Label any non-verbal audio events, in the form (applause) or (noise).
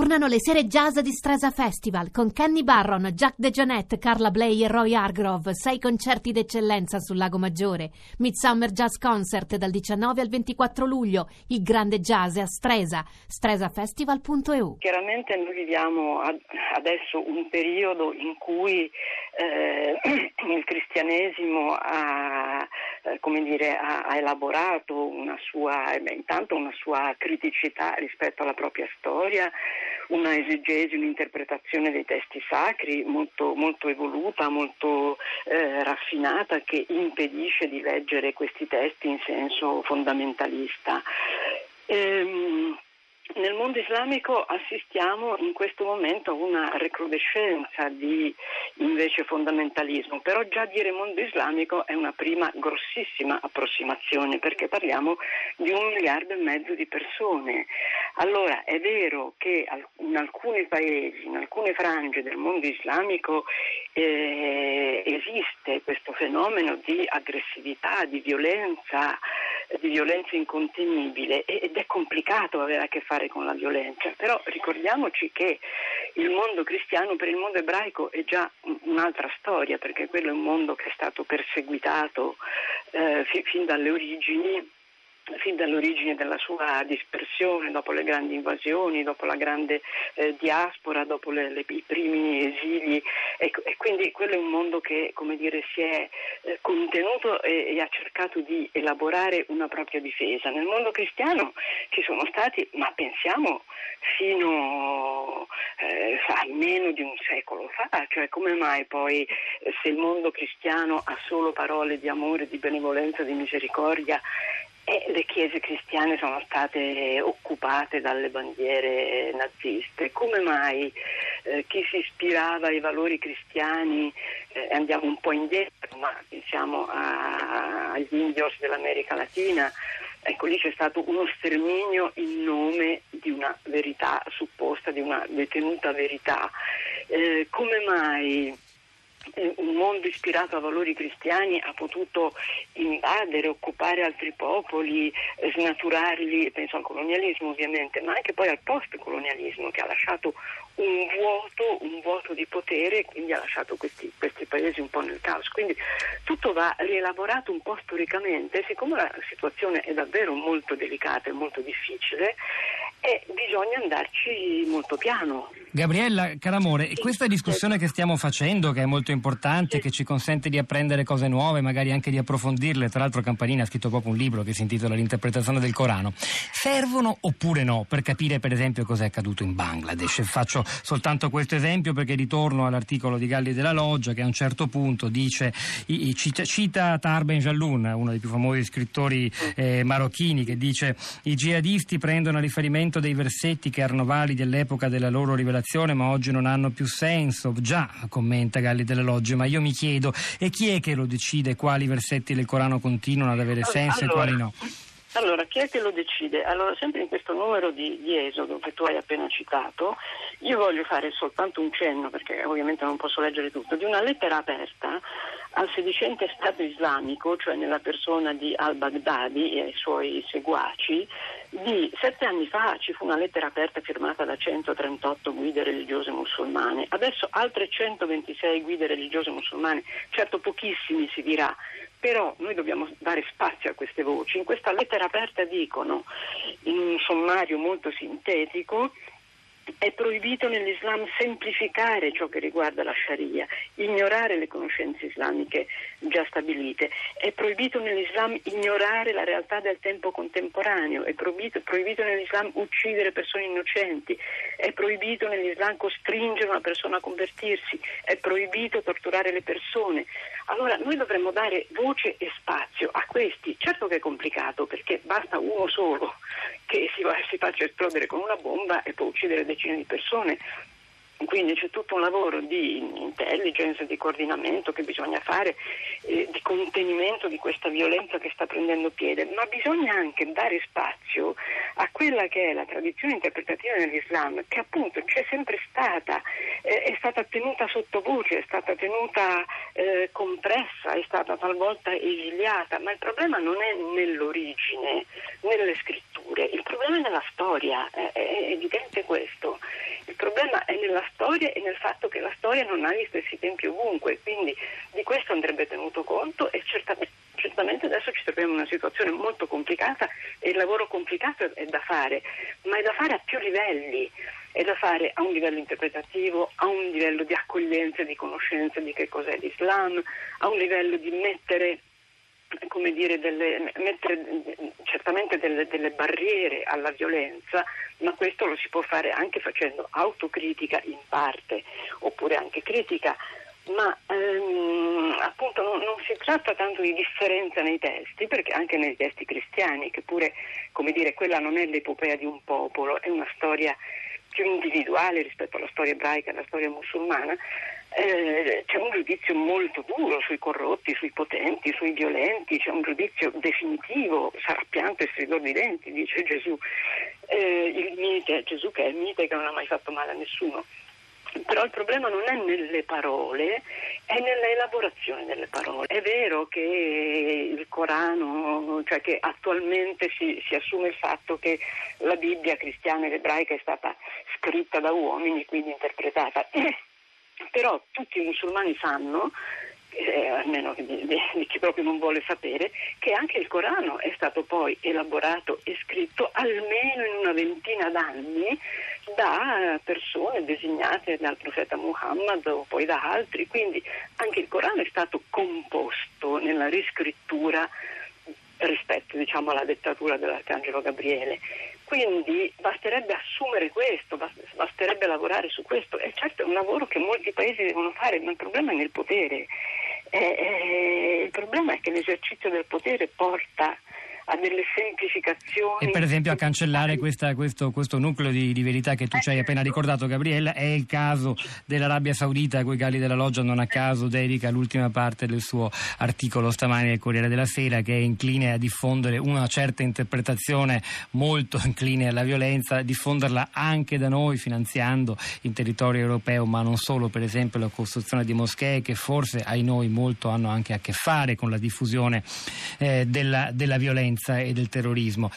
Tornano le sere jazz di Stresa Festival con Kenny Barron, Jack DeJohnette, Carla Bley e Roy Hargrove. Sei concerti d'eccellenza sul Lago Maggiore. Midsummer Jazz Concert dal 19 al 24 luglio. Il grande jazz a Stresa. stresafestival.eu. Chiaramente noi viviamo adesso un periodo in cui eh, (clears throat) il cristianesimo ha, eh, come dire, ha, ha elaborato una sua, eh, intanto una sua criticità rispetto alla propria storia una esegesi, un'interpretazione dei testi sacri molto, molto evoluta, molto eh, raffinata che impedisce di leggere questi testi in senso fondamentalista. Ehm, nel mondo islamico assistiamo in questo momento a una recrudescenza di invece fondamentalismo, però già dire mondo islamico è una prima grossissima approssimazione perché parliamo di un miliardo e mezzo di persone. Allora è vero che in alcuni paesi, in alcune frange del mondo islamico eh, esiste questo fenomeno di aggressività, di violenza, di violenza incontenibile ed è complicato avere a che fare con la violenza, però ricordiamoci che il mondo cristiano per il mondo ebraico è già un'altra storia, perché quello è un mondo che è stato perseguitato eh, fin dalle origini fin dall'origine della sua dispersione, dopo le grandi invasioni, dopo la grande eh, diaspora, dopo le, le, i primi esili e, e, quindi quello è un mondo che dire, si è eh, contenuto e, e, ha cercato di elaborare una propria difesa. Nel mondo cristiano ci sono stati, ma pensiamo fino eh, a meno di un secolo fa, cioè come mai poi eh, se il mondo cristiano ha solo parole di amore, di benevolenza, di misericordia, e le chiese cristiane sono state occupate dalle bandiere naziste. Come mai eh, chi si ispirava ai valori cristiani, eh, andiamo un po' indietro, ma pensiamo a, agli indios dell'America Latina, ecco lì c'è stato uno sterminio in nome di una verità supposta, di una detenuta verità. Eh, come mai un mondo ispirato a valori cristiani ha potuto invadere, occupare altri popoli, snaturarli, penso al colonialismo ovviamente, ma anche poi al post-colonialismo che ha lasciato un vuoto, un vuoto di potere e quindi ha lasciato questi, questi, paesi un po' nel caos. Quindi tutto va rielaborato un po' storicamente, siccome la situazione è davvero molto delicata e molto difficile, e bisogna andarci molto piano. Gabriella Caramore, sì, questa discussione che stiamo facendo, che è molto importante, sì. che ci consente di apprendere cose nuove, magari anche di approfondirle, tra l'altro Campanini ha scritto proprio un libro che si intitola L'interpretazione del Corano, servono oppure no per capire per esempio cosa è accaduto in Bangladesh? Faccio soltanto questo esempio perché ritorno all'articolo di Galli della Loggia che a un certo punto dice, cita, cita Tarben Jalloun, uno dei più famosi scrittori eh, marocchini, che dice i jihadisti prendono a riferimento dei versetti che erano validi all'epoca della loro rivelazione rivelazione ma oggi non hanno più senso. Già, commenta Galli delle Logge, ma io mi chiedo, e chi è che lo decide quali versetti del Corano continuano ad avere senso allora, e quali no? Allora, chi è che lo decide? Allora, sempre in questo numero di, di, Esodo che tu hai appena citato, io voglio fare soltanto un cenno, perché ovviamente non posso leggere tutto, di una lettera aperta al sedicente Stato islamico, cioè nella persona di al-Baghdadi e ai suoi seguaci, di sette anni fa ci fu una lettera aperta firmata da 138 guide religiose musulmane, adesso altre 126 guide religiose musulmane, certo pochissimi si dirà, però noi dobbiamo dare spazio a queste voci. In questa lettera aperta dicono, in un sommario molto sintetico, è proibito nell'Islam semplificare ciò che riguarda la Sharia, ignorare le conoscenze islamiche già stabilite. È proibito nell'Islam ignorare la realtà del tempo contemporaneo, è proibito, proibito nell'Islam uccidere persone innocenti, è proibito nell'Islam costringere una persona a convertirsi, è proibito torturare le persone. Allora noi dovremmo dare voce e spazio a questi. Certo che è complicato perché basta uno solo che si, si faccia esplodere con una bomba e può uccidere decine di persone Quindi c'è tutto un lavoro di intelligence, di coordinamento che bisogna fare, eh, di contenimento di questa violenza che sta prendendo piede, ma bisogna anche dare spazio a quella che è la tradizione interpretativa dell'Islam, che appunto c'è sempre stata, eh, è stata tenuta sottovoce, è stata tenuta eh, compressa, è stata talvolta esiliata, ma il problema non è nell'origine, nelle scritture, il problema è nella storia, è, è evidente questo. Il problema è nella storia e nel fatto che la storia non ha gli stessi tempi ovunque, quindi di questo andrebbe tenuto conto e certamente, certamente adesso ci troviamo in una situazione molto complicata e il lavoro complicato è da fare, ma è da fare a più livelli. È da fare a un livello interpretativo, a un livello di accoglienza di conoscenza di che cos'è l'Islam, a un livello di mettere come dire, delle, mettere certamente delle, delle, barriere alla violenza, ma questo lo si può fare anche facendo autocritica in parte, oppure anche critica. Ma ehm, appunto non, non, si tratta tanto di differenza nei testi, perché anche nei testi cristiani, che pure, come dire, quella non è l'epopea di un popolo, è una storia più individuale rispetto alla storia ebraica e alla storia musulmana, eh, c'è un giudizio molto duro sui corrotti, sui potenti, sui violenti, c'è un giudizio definitivo, sarà pianto e stridor di denti, dice Gesù, eh, il mite, Gesù che è il mite che non ha mai fatto male a nessuno. Però il problema non è nelle parole, è nella elaborazione delle parole. È vero che il Corano, cioè che attualmente si, si assume il fatto che la Bibbia cristiana ed ebraica è stata scritta da uomini, quindi interpretata però tutti i musulmani sanno eh, almeno di, di, di, chi proprio non vuole sapere, che anche il Corano è stato poi elaborato e scritto almeno in una ventina d'anni da persone designate dal profeta Muhammad o poi da altri, quindi anche il Corano è stato composto nella riscrittura rispetto diciamo, alla dettatura dell'Arcangelo Gabriele. Quindi basterebbe assumere questo, lavorare su questo. Certo è un lavoro che molti paesi devono fare, ma il problema è nel potere. Eh, eh, il problema è che l'esercizio del potere porta a delle semplificazioni. E per esempio a cancellare questa, questo, questo, nucleo di, di, verità che tu ci hai appena ricordato, Gabriella, è il caso dell'Arabia Saudita, a cui Galli della Loggia non a caso dedica l'ultima parte del suo articolo stamani del Corriere della Sera, che è incline a diffondere una certa interpretazione molto (laughs) incline alla violenza, diffonderla anche da noi, finanziando in territorio europeo, ma non solo, per esempio la costruzione di moschee che forse ai noi molto hanno anche a che fare con la diffusione eh, della, della violenza violenza e del terrorismo.